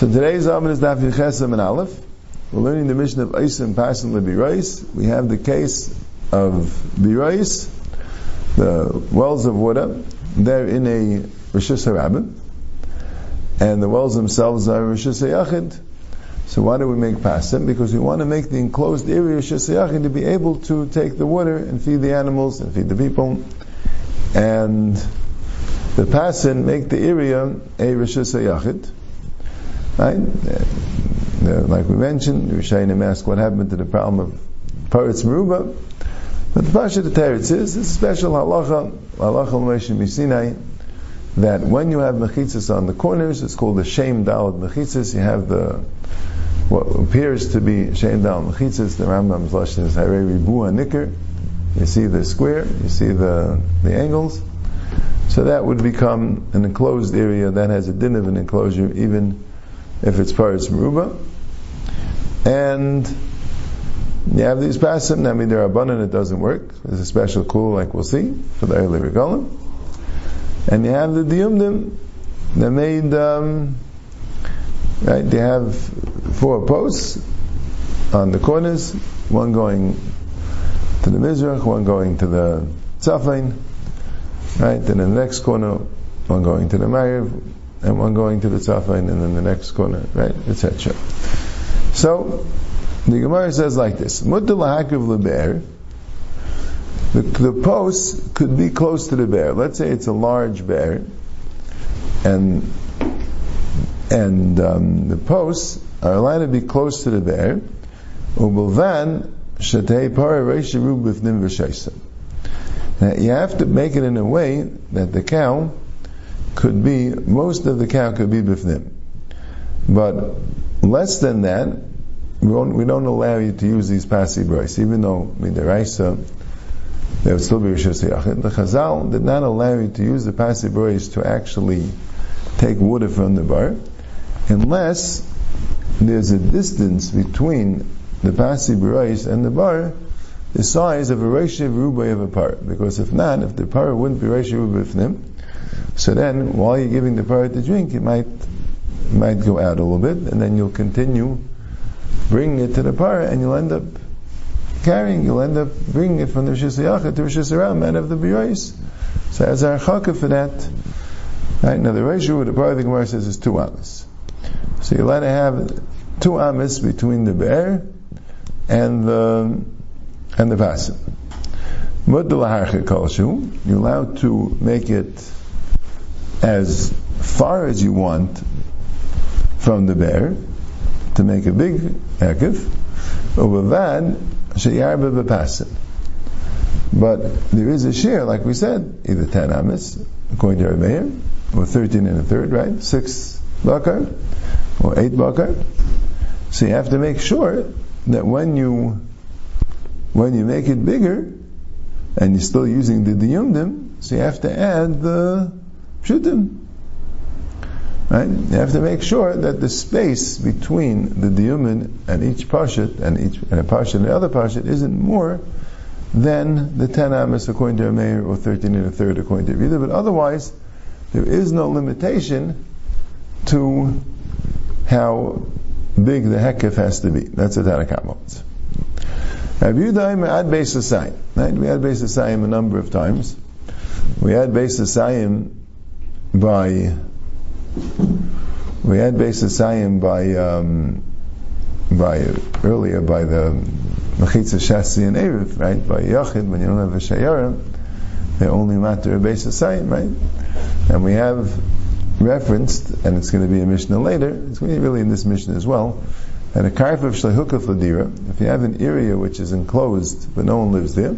So today's Amid is Daf Yechesem and Aleph. We're learning the mission of Isim Pasim Lebirais. We have the case of Birais, the wells of water. They're in a Rishis Harabim. And the wells themselves are Rishis Yachid. So why do we make Pasim? Because we want to make the enclosed area Rishis Yachid to be able to take the water and feed the animals and feed the people. And the Pasim make the area a Rishis Yachid. Right? Uh, like we mentioned, Rishayim asked what happened to the problem of Paritz Meruba. But the Pasha the Teretz is a special halacha, halacha Moshe Misinai, that when you have mechitzas on the corners, it's called the shem dalad mechitzas. You have the what appears to be shem dalad mechitzas. The Rambam's lashon is harei ribua nikr. You see the square, you see the the angles. So that would become an enclosed area that has a din of an enclosure, even if it's Paritz Meruba. And you have these pasim, I mean, they're abundant, it doesn't work. There's a special cool, like we'll see, for the early regalim. And you have the diumdim, they made, um, right, they have four posts on the corners, one going to the Mizrach, one going to the Tzafain, right, then in the next corner, one going to the Mariv, and one going to the Tzafain, and then the next corner, right, etc. So, the Gemara says like this: Mutter lahakiv leber. The, the post could be close to the bear. Let's say it's a large bear, and and um, the posts are allowed to be close to the bear. Ubulvan shatei para reishiru b'fnim v'shaisa. Now you have to make it in a way that the cow could be most of the cow could be b'fnim, but less than that we don't, we don't allow you to use these passive rice, even though midaraisa there would still be rishus yachid. The Chazal did not allow you to use the passive rice to actually take water from the bar, unless there's a distance between the passive rice and the bar, the size of a reshiv rubay of a par. Because if not, if the par wouldn't be reshiv rubay so then while you're giving the par to drink, it might might go out a little bit, and then you'll continue bringing it to the par, and you'll end up carrying, you'll end up bringing it from the Rishis Yachid to Rishis Aram, and of the B'yais. So as our chaka for that, right, now the ratio with the par, the Gemara says is two amas. So you're allowed to have two amas between the bear and the, and the pasim. You're allowed to make it as far as you want from the bear, to make a big ekif, uvavan sheyarba bepasim. But there is a share, like we said, either 10 amis, according to Meir, or 13 and a third, right? 6 bakar, or 8 bakar. So you have to make sure that when you, when you make it bigger, and you're still using the diyumdim, so you have to add the pshutim. Right? You have to make sure that the space between the diyumin and each parshat and each and a parshat and the other parshat isn't more than the ten amas according to Meir or thirteen and a third according to either. But otherwise, there is no limitation to how big the hekif has to be. That's a Tanakamot. Rabbi Yudaim add Beis Asayim. Right? We had Beis Asayim a number of times. We had Beis Asayim by we had Beis Asayim by um, by earlier by the Mechitza Shasi and Erev, right? By Yachid, when you don't have a Shayara, they only matter a Beis Asayim, right? And we have referenced, and it's going to be a Mishnah later, it's going to be really in this Mishnah as well, and a karf of Shlehukah Fladira, if you have an area which is enclosed but no one lives there,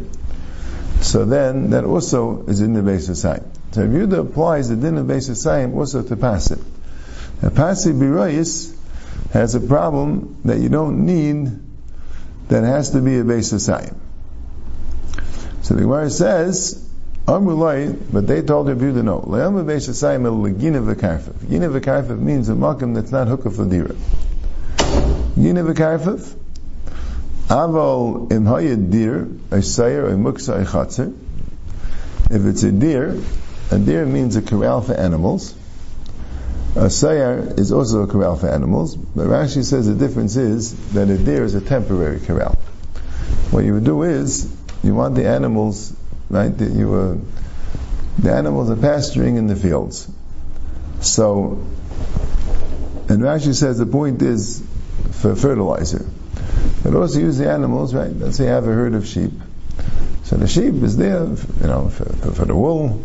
so then that also is in the Beis Asayim. So Yehuda applies the din of Beis Hasayim also to passive. A passive birayis has a problem that you don't need that has to be a Beis Hasayim. So the Gemara says, Amrulai, but they told Rabbi Yehuda no. Le'am Beis Hasayim el legina v'karfev. Gina v'karfev means a makim that's not hookah for dira. Gina v'karfev, aval im hayed dir, a sayer, a muksa, a chatzir. If it's a deer, a deer means a corral for animals. A sayer is also a corral for animals, but Rashi says the difference is that a deer is a temporary corral. What you would do is, you want the animals, right, that you uh, the animals are pasturing in the fields. So, and Rashi says the point is for fertilizer. But also use the animals, right? Let's say you have a herd of sheep. So the sheep is there, you know, for, for the wool,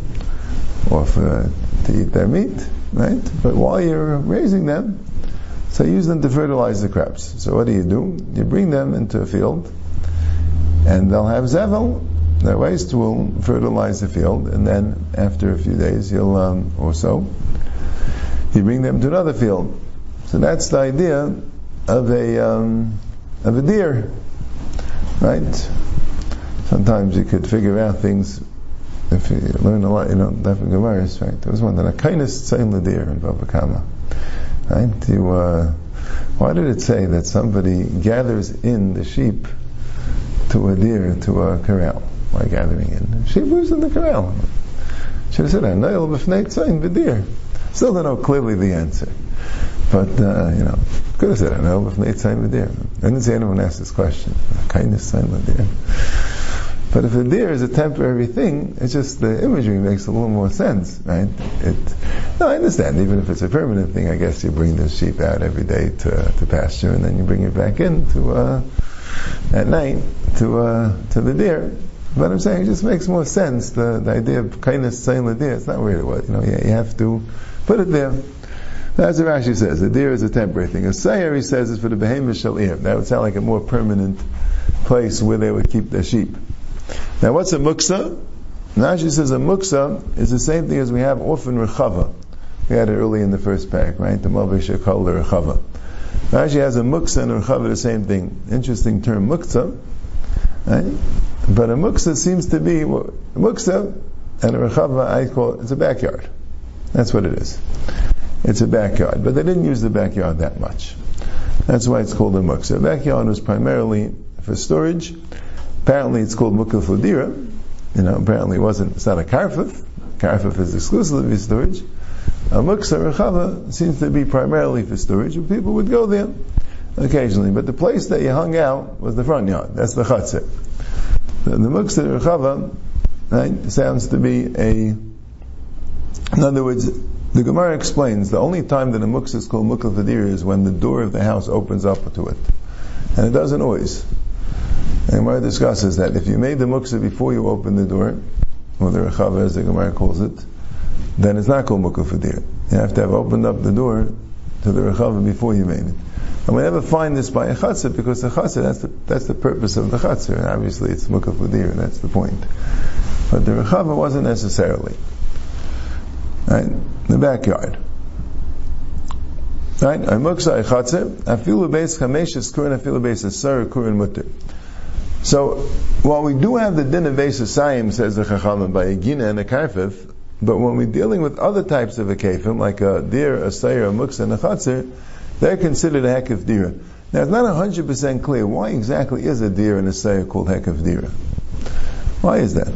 or for to eat their meat, right? But while you're raising them, so use them to fertilize the crops. So what do you do? You bring them into a field, and they'll have zevel. Their waste will fertilize the field, and then after a few days, you'll um, or so, you bring them to another field. So that's the idea of a um, of a deer, right? Sometimes you could figure out things if you learn a lot, you know, Dafin Gemaris, right? There was one that a kindness tzayin deer in Bava Kama, right? You, uh, why did it say that somebody gathers in the sheep to a deer, to a corral? Why gathering in? Sheep lives in the corral. Should have said, "Anail b'fnei tzayin v'deer." Still don't know clearly the answer, but uh, you know, could have said, "Anail b'fnei tzayin v'deer." I didn't see anyone ask this question. Kindness tzayin deer. But if a deer is a temporary thing, it's just the imagery makes a little more sense, right? It, no, I understand. Even if it's a permanent thing, I guess you bring the sheep out every day to, to pasture, and then you bring it back in to uh, at night to uh, to the deer. But I'm saying it just makes more sense. The, the idea of kindness saying the deer, it's not really what you know. You, you have to put it there. That's what Rashi says. The deer is a temporary thing. A sayer, he says, is for the behemoth shalir. That would sound like a more permanent place where they would keep their sheep. Now, what's a muksa? Rashi says a muksa is the same thing as we have often rechava. We had it early in the first pack, right? The Malvish called the rechava. Rashi has a muksa and rechava the same thing. Interesting term, muksa. Right? But a muksa seems to be, a muksa and a rechava, I call it, it's a backyard. That's what it is. It's a backyard. But they didn't use the backyard that much. That's why it's called a muksa. A backyard was primarily for storage Apparently it's called Mukil. You know, apparently it wasn't, it's not a Karfif. Karfif is exclusively for storage. A Muksa Rechava seems to be primarily for storage, and people would go there occasionally. But the place that you hung out was the front yard. That's the Chatzir. The, the Muksa Rechava right, sounds to be a, in other words, the Gemara explains the only time that a muksa is called vadir is when the door of the house opens up to it, and it doesn't always. And Gemara discusses that if you made the muksa before you open the door, or the rechava as the Gemara calls it, then it's not called mukha fadir. You have to have opened up the door to the rechava before you made it. And we never find this by a chatzah because the chatzah that's the that's the purpose of the chatzah. And obviously, it's mukha fadir. That's the point. But the rechava wasn't necessarily right. The backyard. Right? A muksa a chatzah. Afilu beis chameshes kurin afilu beis asar kurin mutter. So, while we do have the din of Vesasayim, says the Chachamim, by a Gina and a Karfif, but when we're dealing with other types of a kefim, like a deer, a sayer, a muksa, and a chatzir, they're considered a hekif deer. Now, it's not 100% clear why exactly is a deer and a sayer called hekif deer. Why is that?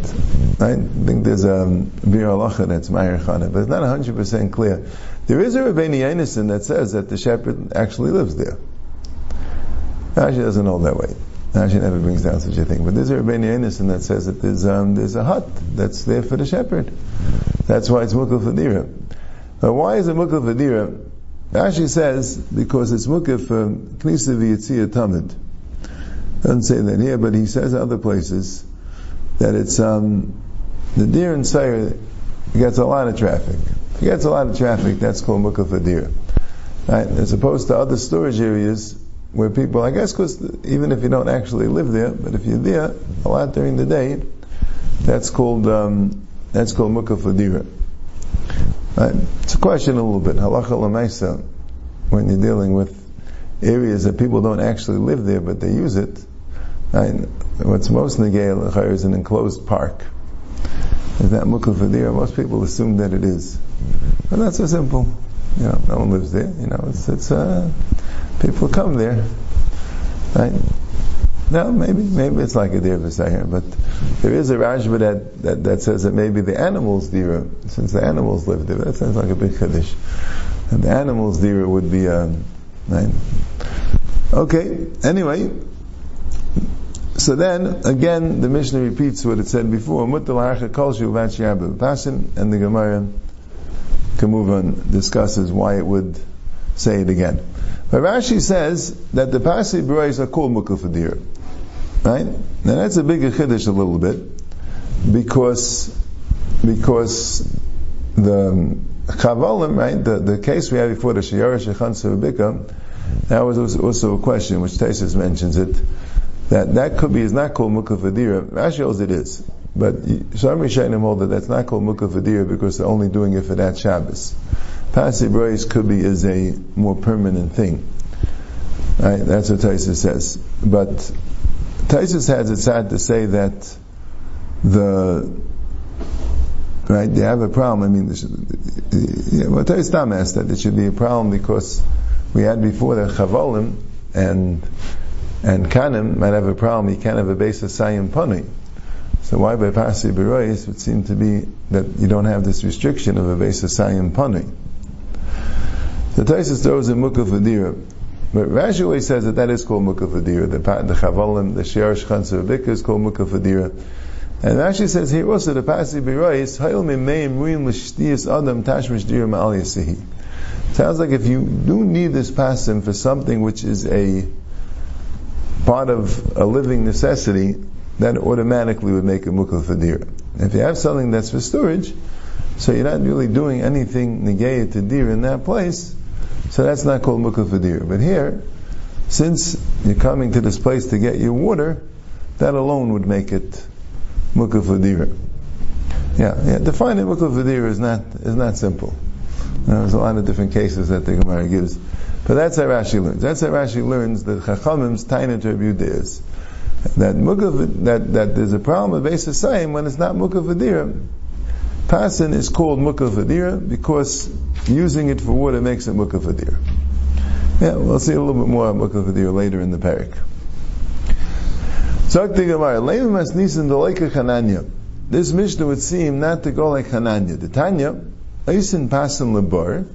I think there's a um, bir halacha that's Meir Chana, but it's not 100% clear. There is a Rabbeinu Yonason that says that the shepherd actually lives there. Actually doesn't hold that way. Rashi never brings down such a thing. But there's a Rebbeinu Yonason that says that there's, um, there's a hut that's there for the shepherd. That's why it's Mukil Fadira. But why is it Mukil Fadira? Rashi says, because it's Mukil for Knisa V'Yitziyah Tamid. Doesn't say that here, but he says other places that it's, um, the deer in Sayre gets a lot of traffic. If it gets a lot of traffic, that's called Mukil Fadira. Right? As opposed to other storage areas, where people, I guess, because even if you don't actually live there, but if you're there a lot during the day, that's called um, that's called fadira. Right? It's a question a little bit halacha lemaisa when you're dealing with areas that people don't actually live there, but they use it. Right? What's most negay is an enclosed park. Is that mukha fadira? Most people assume that it is, but not so simple. You know, no one lives there. You know, it's it's uh, people come there, right? No, maybe maybe it's like a deer here, but there is a Rashba that, that, that says that maybe the animals deer, since the animals live there, that sounds like a big kaddish. And the animal's dira would be, um, right? Okay, anyway, so then, again, the Mishnah repeats what it said before, and the Gemara on, discusses why it would say it again. But Rashi says that the Pasi B'rais are called Mukul Right? Now that's a bigger Chiddush a little bit, because, because the Chavalim, right, the, the case we had before, the Shiyara Shechan Bika, that was also a question, which Tesis mentions it, that that could be is not called Mukha Fadira. Rashi holds it is. But some Rishayim hold that that's not called Mukha Fadira because they're only doing it for that Shabbos. Passive race could be is a more permanent thing. Right? That's what Taisus says. But Taisus has it sad to say that the right they have a problem. I mean, yeah, well, Tam asked that it should be a problem because we had before the Chavolim and and Kanim might have a problem. He can't have a base of Sayim Pani. So why by Pasi Berois would seem to be that you don't have this restriction of a of Sayim Pani. The Taisus throws in Mukha Vadira. But Rashi always says that that is called Mukha Vadira. The, the Chavalim, the Shiar Shchan Bika is called Mukha Vadira. And Rashi says here also the Pasi Berois, Hayil Mimeim Ruim L'Shtiyas Adam Tashmish Dira Ma'al Yasihi. Sounds like if you do need this pasim for something which is a part of a living necessity, that automatically would make a mukha fadira. If you have something that's for storage, so you're not really doing anything negayah to in that place, so that's not called mukha fadira. But here, since you're coming to this place to get your water, that alone would make it mukha fadira. Yeah, yeah. Defining mukha fadira is not is not simple. Uh, there's a lot of different cases that the Gemara gives. But that's how Rashi learns. That's how Rashi learns that Chachamim's taina to is that mukav, that that there's a problem of Beis Hasayim when it's not mukav v'dira. Pasin is called mukav v'dira because using it for water makes it mukav v'dira. Yeah, we'll see a little bit more about mukav later in the parak. This Mishnah would seem not to go like Hananya. The Tanya, Eisin Pasin Lebar,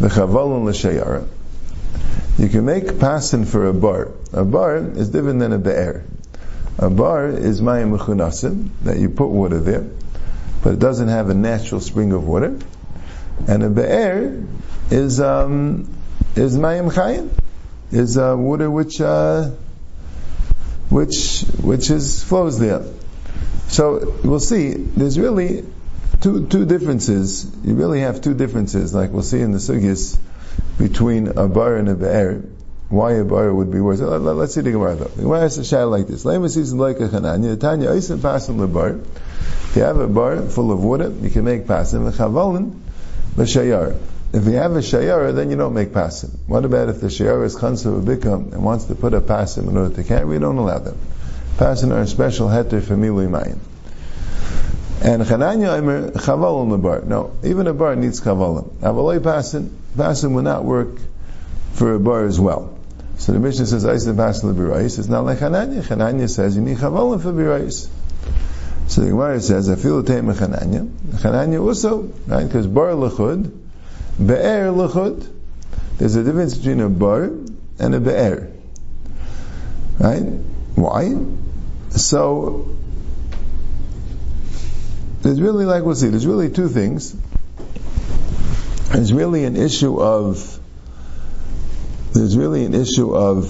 the Chavalon L'Shayara. You can make pasin for a bar. A bar is different than a be'er. A bar is mayim mechunasim, that you put water there, but it doesn't have a natural spring of water. And a be'er is, um, is mayim chayim, is uh, water which, uh, which, which is, flows there. So we'll see, there's really two, two differences. You really have two differences, like we'll see in the Sugis, between a bar and a be'er. Why a bar would be worse? Let, us see the Gemara though. The Gemara has a shayla like this. Lema season like a chananya. Tanya oisim pasim lebar. If you have a bar full of water, you can make pasim. Chavalin l'shayar. If you have a shayara, then you don't make pasim. What about if the shayara is chansa bikam and wants to put a pasim in order to carry? We don't allow them. Pasim are a special heter for milui mayim. And Chananya Omer Chavalim the bar. No, even a bar needs Chavalim. Avaloi Pasin, Pasin will not work for a bar as well. So the Mishnah says, Aisa Pasin Birais. It's not like Chananya. Hananya says you need Chavalim for Birais. So the Gemara says, I feel the time of Chananya. Chananya also, right? Because bar lechud, be'er lechud. There's a difference between a bar and a be'er. Right? Why? So, there's really, like we'll see, there's really two things. There's really an issue of, there's really an issue of,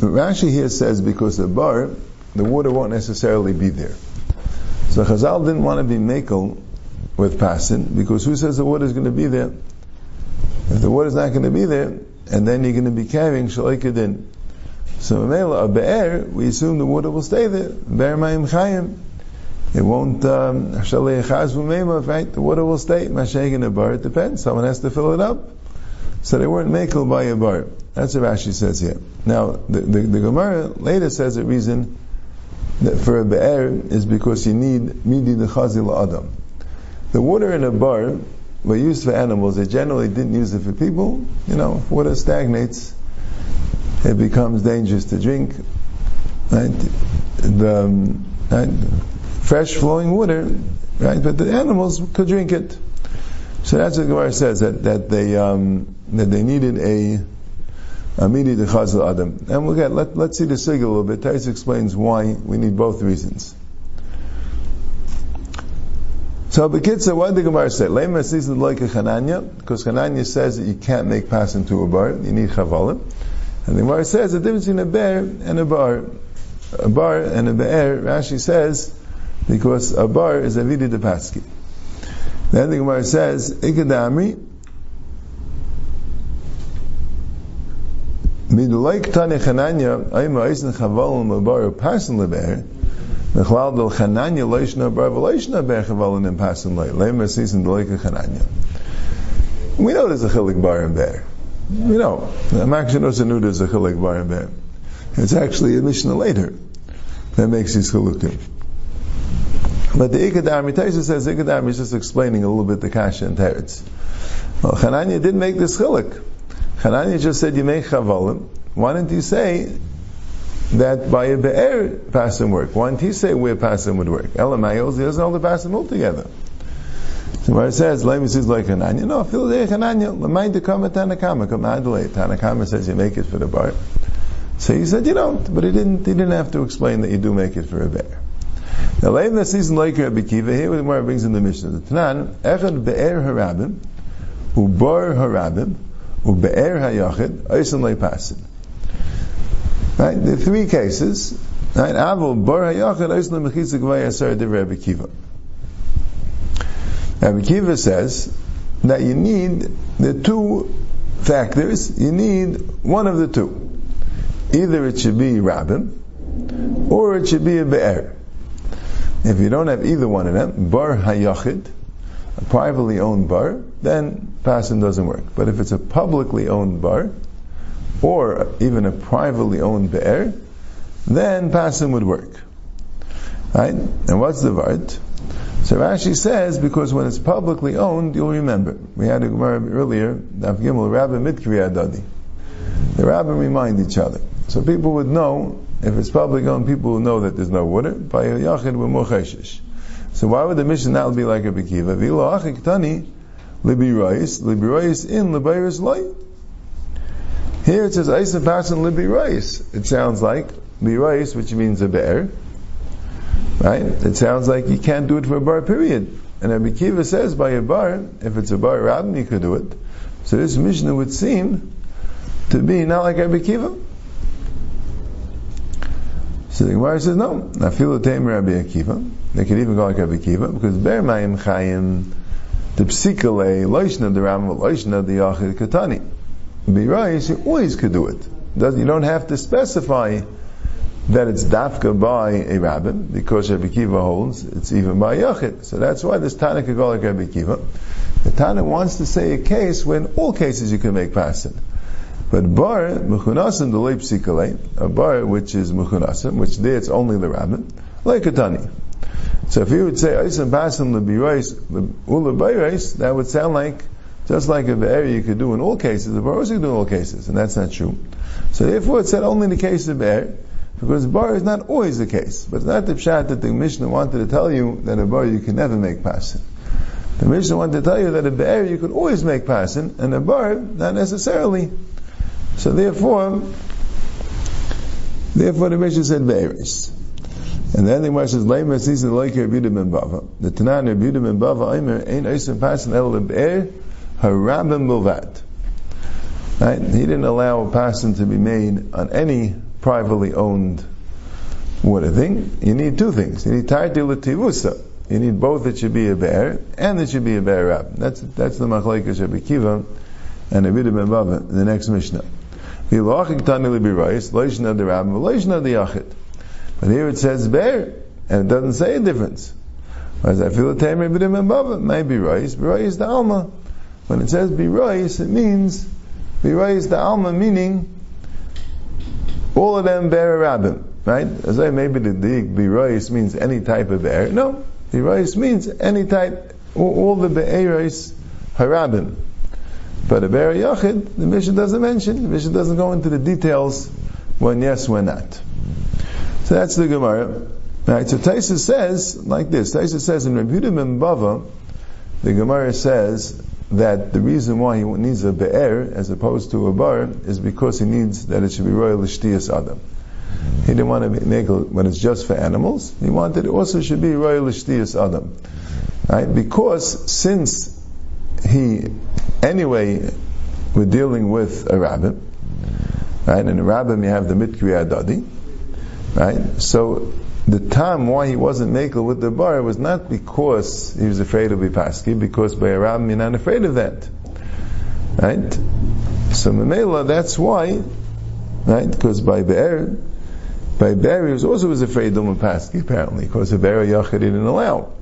Rashi here says because the bar, the water won't necessarily be there. So Chazal didn't want to be makel with pasin because who says the water is going to be there? If the water is not going to be there, and then you're going to be carrying shalaikadin. So a be'er, we assume the water will stay there. Be'er ma'im chayim. It won't, um, right? The water will stay. Mashayik a bar, it depends. Someone has to fill it up. So they weren't makel by a bar. That's what Rashi says here. Now, the, the, the Gemara later says a reason that for a be'er is because you need midi the chazil adam. The water in a bar were used for animals. They generally didn't use it for people. You know, water stagnates. It becomes dangerous to drink. Right? The, um, right? Fresh flowing water, right? But the animals could drink it. So that's what Gemara says that that they um, that they needed a Amidi de Chazal Adam. And we'll get, let, let's see the sig a little bit. Tais explains why we need both reasons. So Bekitza, what did the Gemara say? Lema season like a Chananya, because Chananya says that you can't make pass into a bar, you need chavalim. And the Gemara says the difference between a bear and a bar. A bar and a bear, Rashi says, because a bar is a vidi de paski. Then the Gemara says, Ikadamri, Midulaik Tani Chananya, Ayma Eisen Chavalim Abar Pasan Leber, Mechlal Del Chananya Leishna Bar Veleishna Ber Chavalim in Pasan Le, Lema Season Dulaik Chananya. We know there's a Chilik Bar and Bear. We know. Makshanos knew there's a Chilik Bar and Bear. It's actually a Mishnah later that makes these Chilukim. But the Ikadami, Taisa says Ikadami is just explaining a little bit the Kasha and Teretz. Well, didn't make this Chilik. Hanani just said you make chavalim. Why didn't he say that by a be'er pasim work? Why didn't he say where pasim would work? Elamayos, he doesn't hold the pasim altogether. So where it says, Lemi says like Hananya, no, feel the Hananya, de Kama Tanakama, Kama Adelaide. Tanakama says you make it for the bar. So he said you don't, but he didn't, he didn't have to explain that you do make it for a bear. Now, Leim the season like Rabbi Kiva, here the Gemara brings in the Mishnah. The Tanan, Echad be'er harabim, ubar harabim, ube'er hayachid, oisin leipasin. Right? The three cases, right? Avol bar hayachid, oisin lemechitzik vayasar de Rabbi Kiva. Rabbi Kiva says that you need the two factors, you need one of the two. Either it should be rabbim, or it should be a be'er. If you don't have either one of them, bar hayachid, a privately owned bar, then pasim doesn't work. But if it's a publicly owned bar, or even a privately owned be'er, then pasim would work. Right? And what's the vart? So Rashi says, because when it's publicly owned, you'll remember. We had a Gemara earlier, Rabbi. The Rabbi remind each other. So people would know, if it's publicly owned, people will know that there's no water. By a Yachid, we're more So why would the mission not be like a Kiva? Vilo achiktani, libirais, libirais in libirais light. Here it says Isa Pasan libirais. It sounds like birais, which means a bear. Right? It sounds like you can't do it for a bar, period. And Rabbi Kiva says by a bar, if it's a bar rabbi, you could do it. So this Mishnah would seem to be not like Rabbi Kiva. So the Gemara says, no, the tame Rabbi Akiva. They could even go like Rabbi Akiva, because Ber Mayim Chayim the psikale loishna the ram loishna the yachid katani. B'rayis, you always could do it. You don't have to specify that it's dafka by a rabbin, because Rabbi Kiva holds it's even by yachid. So that's why this Tana could go like Rabbi Kiva. The Tana wants to say a case when all cases you can make pasin. But bar, mechunasim the psikale, a bar which is mechunasim, which there it's only the rabbin, like katani. So if you would say Oisim Basim Lebirais Ulabayrais, that would sound like just like a Be'er you could do in all cases, the Bar also could do in all cases, and that's not true. So therefore it said only in the case of Be'er, because Bar is not always the case. But it's not the pshat that the Mishnah wanted to tell you that a Bar you can never make pasin. The Mishnah wanted to tell you that a Be'er you could always make pasin, and a Bar not necessarily. So therefore, therefore the Mishnah said Be'eris. And then the Gemara says, "Leimer season like Rabbi ben Bava." The Tanan Rabbi ben Bava Aimer ain't Eisim Pasan El Lebeir Harabim Bilvat. Right? He didn't allow a pasan to be made on any privately owned water thing. You need two things. You need Tarti Lativusa. You need both. It should be a bear and it should be a bear rab. That's that's the machlekes Rabbi Kiva and Rabbi ben Bava the next Mishnah. But here it says bear, and it doesn't say a difference. Whereas I feel a tamer b'dim and bava, maybe rice, rice the alma. When it says be rice, it means be rice the alma, meaning all of them bear a rabbim, right? As I maybe the dig be rice means any type of bear. No, be rice means any type, all the be'eris harabim. But a bear yachid, the mission doesn't mention. The mission doesn't go into the details when yes, when not. So that's the Gemara. Right, so Taisa says like this. Taisa says in Rebuta Ben Bava, the Gemara says that the reason why he needs a be'er as opposed to a bar is because he needs that it should be royal lishtiyas adam. He didn't want to make it when it's just for animals. He wanted it also should be royal lishtiyas adam. Right? Because since he, anyway, we're dealing with a rabbit, right? And a rabbit you have the mitkri adadi, right? So the time why he wasn't makel with the bar was not because he was afraid of Bipaski, because by a rabbin you're not afraid of that. Right? So Mamela, that's why, right? Because by Be'er, by Be'er he was also was afraid of Bipaski apparently, because the Be'er Yachid didn't allow.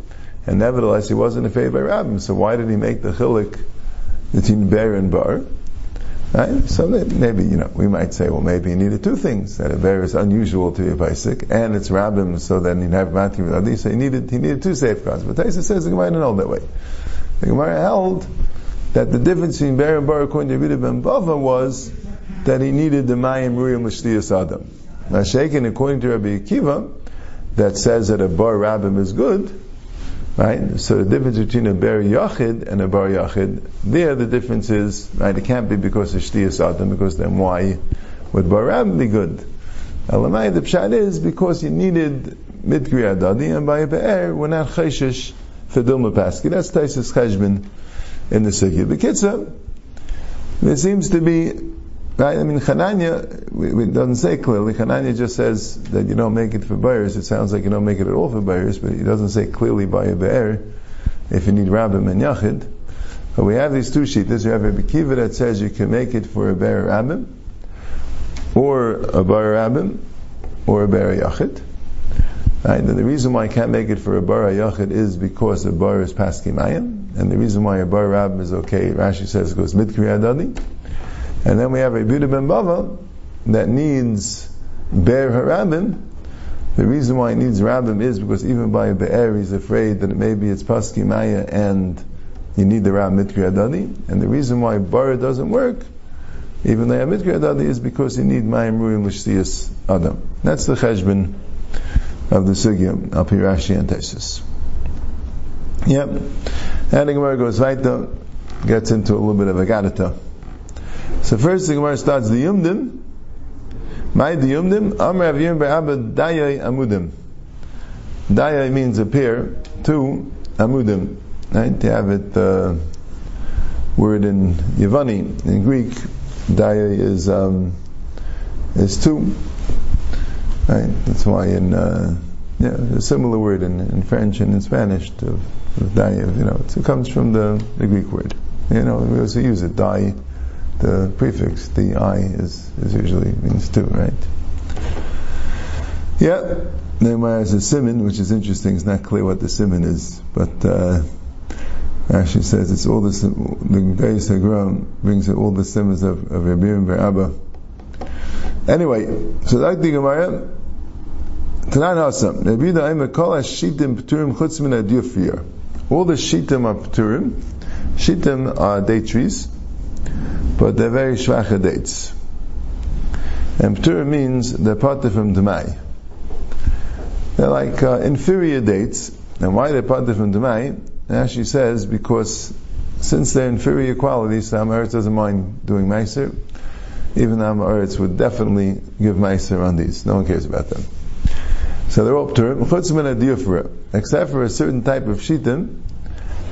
And nevertheless he wasn't afraid by rabbin, so why did he make the chilik between Be'er and Bar? Right? So maybe, you know, we might say, well, maybe he needed two things. That a bear is unusual to be a basic, and it's rabbim, so then he'd have Matthew with So he needed, he needed two safeguards. But Taisa says the Gemara didn't hold that way. The Gemara held that the difference between bear and bar according to Rabbi ben Bava was that he needed the Mayim Ruyam L'Shtiyas Adam. Now, shaken according to Rabbi Akiva, that says that a bar rabbim is good, Right? So the difference between a ber yachid and a bar yachid, there the difference is, right, it can't be because of shtiyas adam, because then why would bar rab be good? Elamai, the pshat is because you needed midgri adadi, and by a be'er, we're not chayshish for dilma paski. That's Taisus cheshbon in the Sugya. The Kitzah, there seems to be Right? I mean, Chananya, it doesn't say clearly. Chananya just says that you don't make it for buyers. It sounds like you don't make it at all for buyers, but it doesn't say clearly by a be'er if you need rabbim and yachid. But we have these two sheets. You have a Kiva that says you can make it for a be'er rabbim, or a bar rabbim, or a be'er yachid. Right? And the reason why I can't make it for a bar yachid is because a bar is paskimayim, and the reason why a bar rabbim is okay, Rashi says, goes mid adadi. And then we have a Buddha ben Bava that needs Be'er Harabim. The reason why it needs Rabbim is because even by Be'er he's afraid that maybe it's Paski Maya and you need the Rab Mitri Adadi. And the reason why Bara doesn't work, even though Mitri Adadi, is because you need Mayim Ruim Lishtiyas Adam. That's the Cheshbon of the Sugya, Al Pirashi and Tesis. Yep. And the Gemara goes right though, gets into a little bit of a Gadata. So first the Gemara starts the Yumdim. My the Yumdim. Amr Aviyim Be'abad Dayai Amudim. Dayai means appear. Two Amudim. Right? To have it, uh, word in Yevani, In Greek, Dayai is, um, is two. Right? That's why in, uh, yeah, a similar word in, in French and in Spanish to, to Dayai, you know, it comes from the, the Greek word. You know, we also use it, die the prefix, the I, is, is usually means two, right? Yeah. Nehemiah has a simon, which is interesting. It's not clear what the simon is, but uh, actually says it's all the the Geis Hagram brings all the simons of, of Rabbi and Abba. Anyway, so like the Gemara, Tanan Hasam, Rabbi Da'im Kol HaShitim P'turim Chutz Min All the Shitim are P'turim. Shitim are date trees but they're very shvacha dates. And ptura means they're part from Demai. They're like uh, inferior dates. And why they're part from Demai? Actually says because since they're inferior qualities, the Amaretz doesn't mind doing Meiser. Even the Amaretz would definitely give Meiser on these. No one cares about them. So they're all Pturim, except for a certain type of Shitim,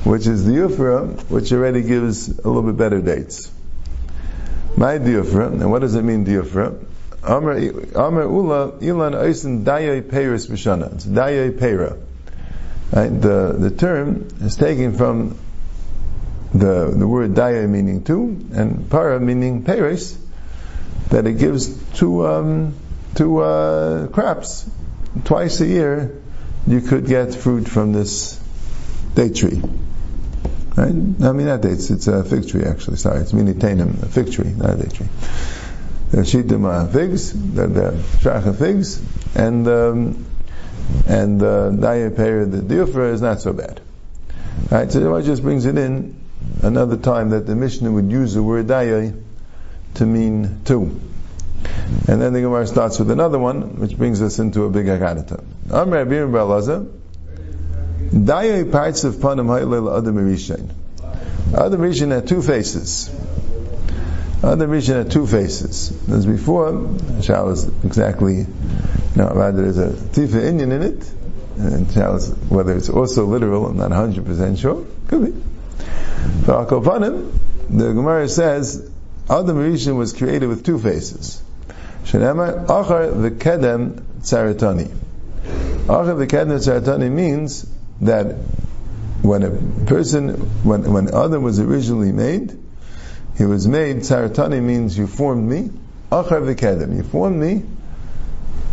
which is the Yufra, which already gives a little bit better dates. My diafra, and what does it mean diafra? Amr Ula Ilan Eisen Dayay Peiris Bishana. It's Dayay Peira. Right? The the term is taken from the the word Dayay meaning two and Para meaning Peiris, that it gives two um, two uh, crops twice a year. You could get fruit from this date tree. Right? I mean, not dates, it's a fig tree actually, sorry, it's minitanim, a fig tree, not a date tree. The shitim are figs, the, the figs, and, um, and the uh, the diofra is not so bad. Right, so it just brings it in another time that the Mishnah would use the word dayay to mean two. And then the Gemara starts with another one, which brings us into a big agadata. Amr Abir Daya parts of Panim Hailel Adam Erishain. Adam Rishon had two faces. Adam Rishon had two faces. As before, Shal is exactly, know, rather there's a Tifa Indian in it, and Shal is, whether it's also literal, I'm not 100% sure. Could be. For Akopanim, the Gemara says, Adam Rishon was created with two faces. Shenema, Achar v'kedem tzaratani. Achar v'kedem tzaratani means that when a person, when, when Adam was originally made, he was made, Saratani means you formed me, Achar v'kedem, you formed me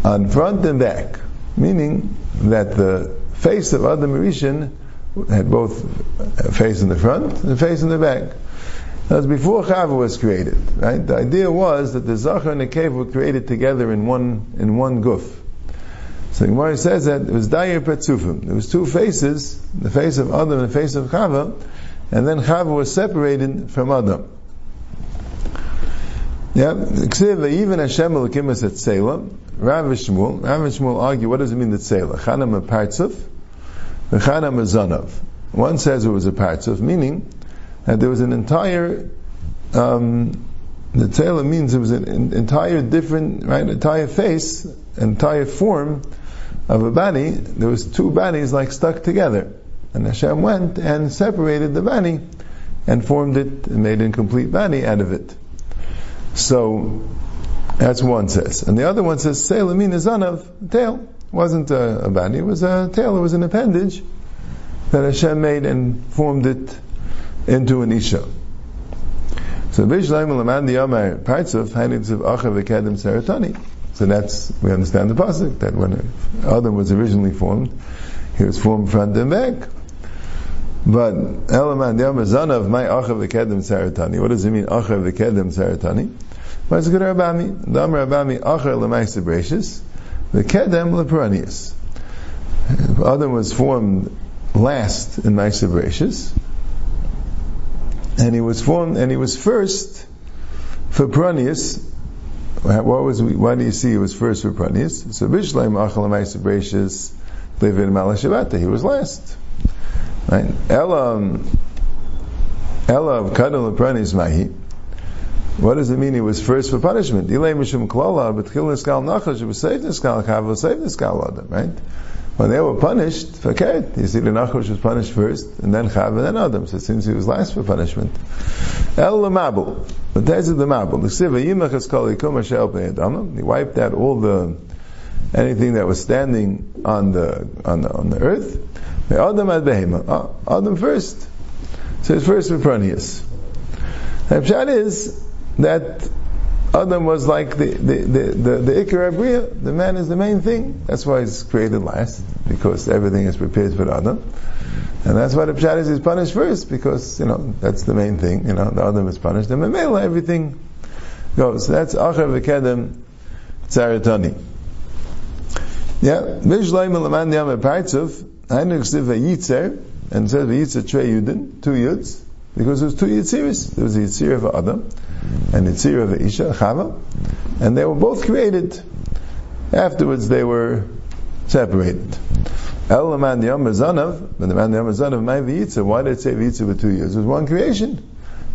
on front and back, meaning that the face of Adam Rishon had both a face in the front and a face in the back. That was before Chava was created, right? The idea was that the Zachar and the Kev were created together in one, in one guf. So Gemara says that it was Dayer Petzufim. There was two faces, the face of Adam and the face of Chava, and then Chava was separated from Adam. Yeah, even Hashem Elokim is at Selah. Rav Shmuel, Rav Shmuel argue, what does it mean that Selah? Chanam a partzuf, v'chanam a. One says it was a partzuf, meaning that there was an entire, um, the Selah means it was an entire different, right, entire face, entire form of a body, there was two bodies like stuck together. And Hashem went and separated the body and formed it and made a complete body out of it. So that's one says. And the other one says, Seilamin is of tail. Wasn't a, a body, it was a tail, it was an appendage that Hashem made and formed it into an Isha. So Bishlayim Laman the of Hainitz of Achav V'Kedem Seratani. So that's, we understand the pasuk that when Adam was originally formed, he was formed front and back. But Elaman of my Achav V'Kedem Saratani. What does it mean Achav V'Kedem Saratani? Good Rabami? Dam Rabami Achav L'Maisa Bereshis V'Kedem L'Peranius. Adam was formed last in Maisa Bereshis, and he was formed, and he was first for Peranius what was we, why do you see he was first for Pranis? So Bishleim Achal Amaisa Bereshis Levin Malashavata. He was last. Right? Elam Ela of Kadal Pranis Mahi. What does it mean he was first for punishment? Delay Mishum Klala, but Chil Niskal Nachash, was saved Niskal Chav, was saved Niskal Adam, right? When they were punished, fakir, you see the Nachash was punished first, and then Chav, and then Adam, so it seems he was last for punishment. El Lamabul. But that's the Mabul. The Siva Yimach Eskali Kuma Shel Adam. He wiped out all the, anything that was standing on the, on the, on the earth. Adam ad. Oh, ah, Adam first. So his first for Pranius. The Pshat is that Adam was like the the the the, the. The man is the main thing. That's why he's created last because everything is prepared for Adam, and that's why the Pshat is punished first because you know that's the main thing. You know the Adam is punished, and Mamela everything goes. So that's Acher v'Kedem Tzaratani. Yeah, Mishleim Laman Yam Partzuf. Hainu Ksiv Yitzer and says Yitzer Trey Yudin two Yuds because there's two Yitziris. There was a Yitzir of Adam and Yitzir of Isha, Chava, and they were both created. Afterwards, they were separated. El Laman Yom Zanav, but the man Yom Zanav, my V'yitza. Why did it say V'yitza for two years? It was one creation.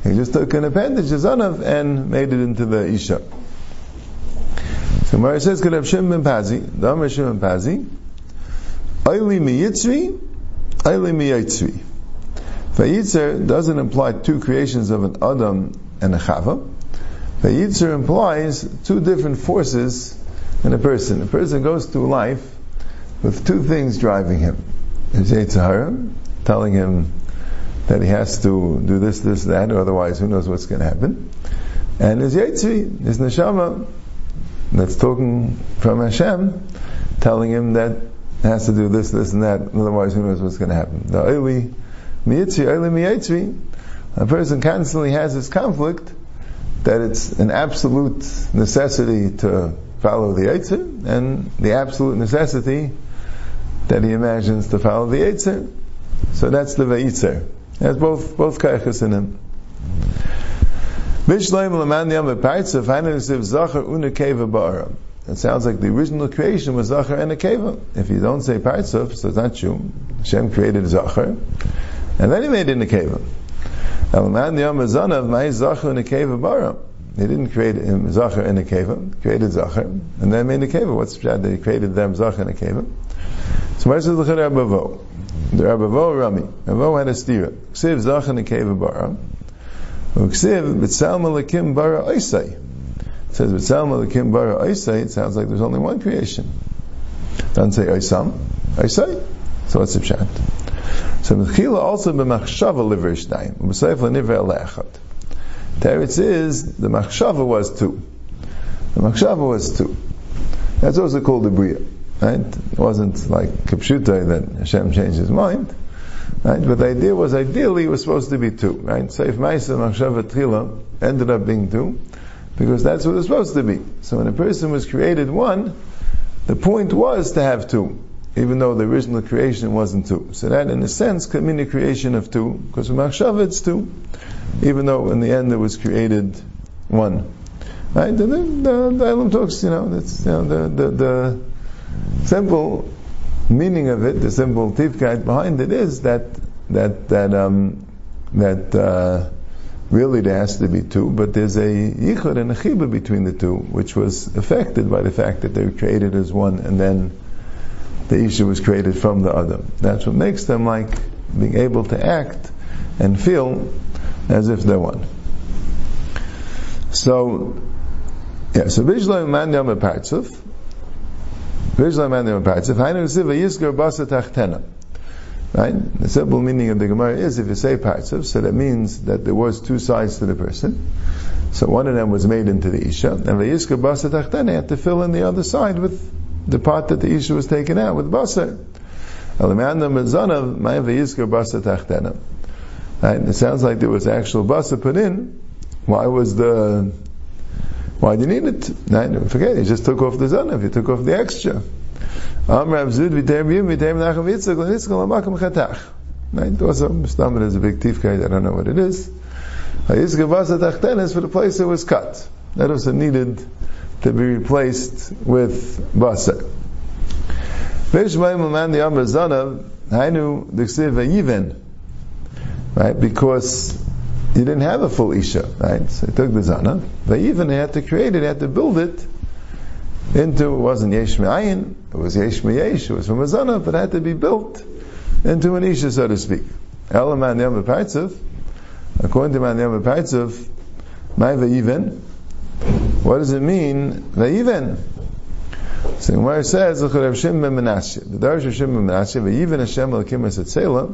He just took an appendage, of Zanav, and made it into the Isha. So Mara says, could have Shim ben Pazi, Dam Shim ben Pazi, Oili mi Yitzri, Oili mi doesn't imply two creations of an Adam and a Chava. The Vayitzer implies two different forces in a person. A person goes through life with two things driving him. His Yitzhara, telling him that he has to do this, this, that, or otherwise who knows what's going to happen. And his Yitzri, his Neshama, that's talking from Hashem, telling him that he has to do this, this, and that, otherwise who knows what's going to happen. The Eli, Miyitzri, Eli Miyitzri, a person constantly has this conflict that it's an absolute necessity to follow the Yitzir, and the absolute necessity that he imagines to follow the Yitzir. So that's the Vayitzer. Has both both kayachas in him. It sounds like the original creation was Zachar and Akeva. If you don't say Partzah, so it's not true. Hashem created Zachar, and then he made it in Akeva. Elaman Yom Azanav Mai Zacher in a cave of Bara. He didn't create him Zacher in a cave, created Zacher, and then made a cave. What's the that he created them Zacher in a cave? So where's the Rabavo? The Rabavo Rami. Rabavo had a stira. Ksiv Zacher in a cave of Bara. Ksiv B'tzal Malakim Bara Oisai. It says B'tzal Malakim Bara Oisai. It sounds like there's only one creation. Doesn't say Oisam. Oisai. So what's the pshat? So Mechila also b'machshava liver shtayim, b'seif l'niver le'echad. Teretz is, the machshava was two. The machshava was two. That's also called the bria. Right? It wasn't like Kapshutai that Hashem changed his mind. Right? But the idea was ideally it was supposed to be two. Right? So if Maisa Machshava Tchila ended up being two, because that's what it was supposed to be. So when a person was created one, the point was to have two even though the original creation wasn't two. So that, in a sense, could mean a creation of two, because from Machshava it's two, even though in the end it was created one. Right? The, the, Elam talks, you know, that's, you know, the, the, the simple meaning of it, the simple tifkeit behind it is that, that, that, um, that, uh, really there has to be two, but there's a yichud and a chibah between the two, which was affected by the fact that they were created as one and then the Isha was created from the Adam. That's what makes them like being able to act and feel as if they're one. So, yeah, so Vishlo Man Yom Partzuf, Vishlo Man Yom Partzuf, Hainu Siva Yisker Basa Tachtena. Right? The simple meaning of the Gemara is if you say Partzuf, so that means that there was two sides to the person. So one of them was made into the Isha, and Vayisker Basa Tachtena had to fill in the other side with the part that the Isha was taken out with Basar. Right? It sounds like there was actual Basar put in. Why was the, why did you need it? Right? Forget, you just took off the Zanav, you took off the extra. Right? Also, Mustamid is a big tifkai, I don't know what it is. Yiska Basa Tachten is for the place it was cut. That also needed to be replaced with basa. Right, because he didn't have a full Isha, right? So he took the Zana. Vayivan, he had to create it, he had to build it into, it wasn't Yesh Me'ayin, it was Yesh it was from a Zana, but it had to be built into an Isha, so to speak. Elaman Yom Partzuf, according to Man Yom my Vayivan, what does it mean? Vayiven. So it says, "L'chorev Shem ben The Shem ben Menashe, "Vayiven Hashem l'kim es etzela."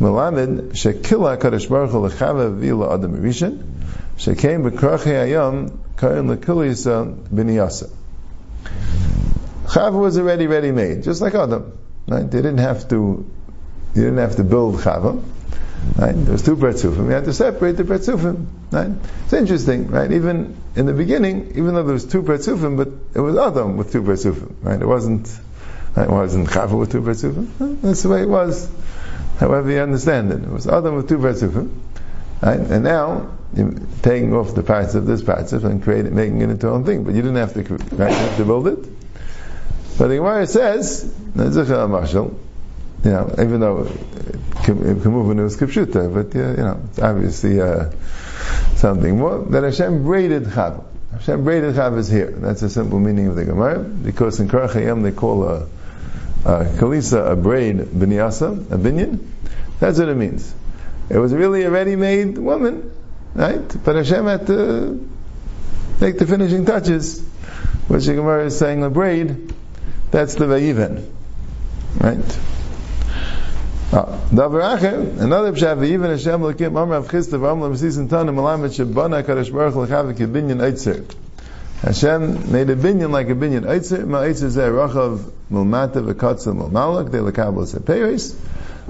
Melamed shekila Kadosh Baruch Hu l'chava v'ila adam rishon shekein b'krachei hayam kain l'kilisa b'niyasa. Chava was already ready made, just like Adam. Right? They didn't have to. You didn't have to build Chava. Right? There was two Betzufim. We had to separate the Betzufim. Right? It's interesting, right? Even in the beginning, even though there was two Betzufim, but it was Adam with two Betzufim. Right? It wasn't, right? it wasn't Chava with two Betzufim. That's the way it was. However you understand it. It was Adam with two Betzufim. Right? And now, you're taking off the parts of this parts of and creating, making it into own thing. But you didn't have to, right? You have to build it. But the Gemara says, you know, even though Kamuvin was Kipshuta, but uh, you know, it's obviously uh, something more, that Hashem braided Chav. Hashem braided Chav is here. That's the simple meaning of the Gemara, because in Karachayim they call a, a Kalisa a braid binyasa, a binyan. That's what it means. It was really a ready-made woman, right? But Hashem had to take the finishing touches, which the Gemara is saying a braid, that's the Vayiven. Right? Davar acher, another pshat, even Hashem lakim amr av chista v'am l'mesisin tanim alamet shebana kadosh baruch l'chavik binyan eitzer. Made a binyan like a binyan eitzer, ma eitzer zeh rachav milmata v'katza milmalak, de l'kabel seperis,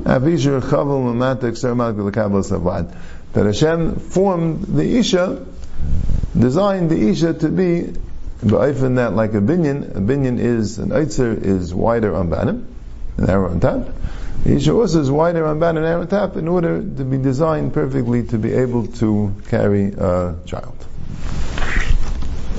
avishur chavel milmata kser malak de l'kabel savad. That Hashem formed the Isha, designed the Isha to be ba'ifin that like a binyan, a binyan is, an eitzer is wider on banim, narrow on top, Isha also is wider on ban and arrow tap in order to be designed perfectly to be able to carry a child.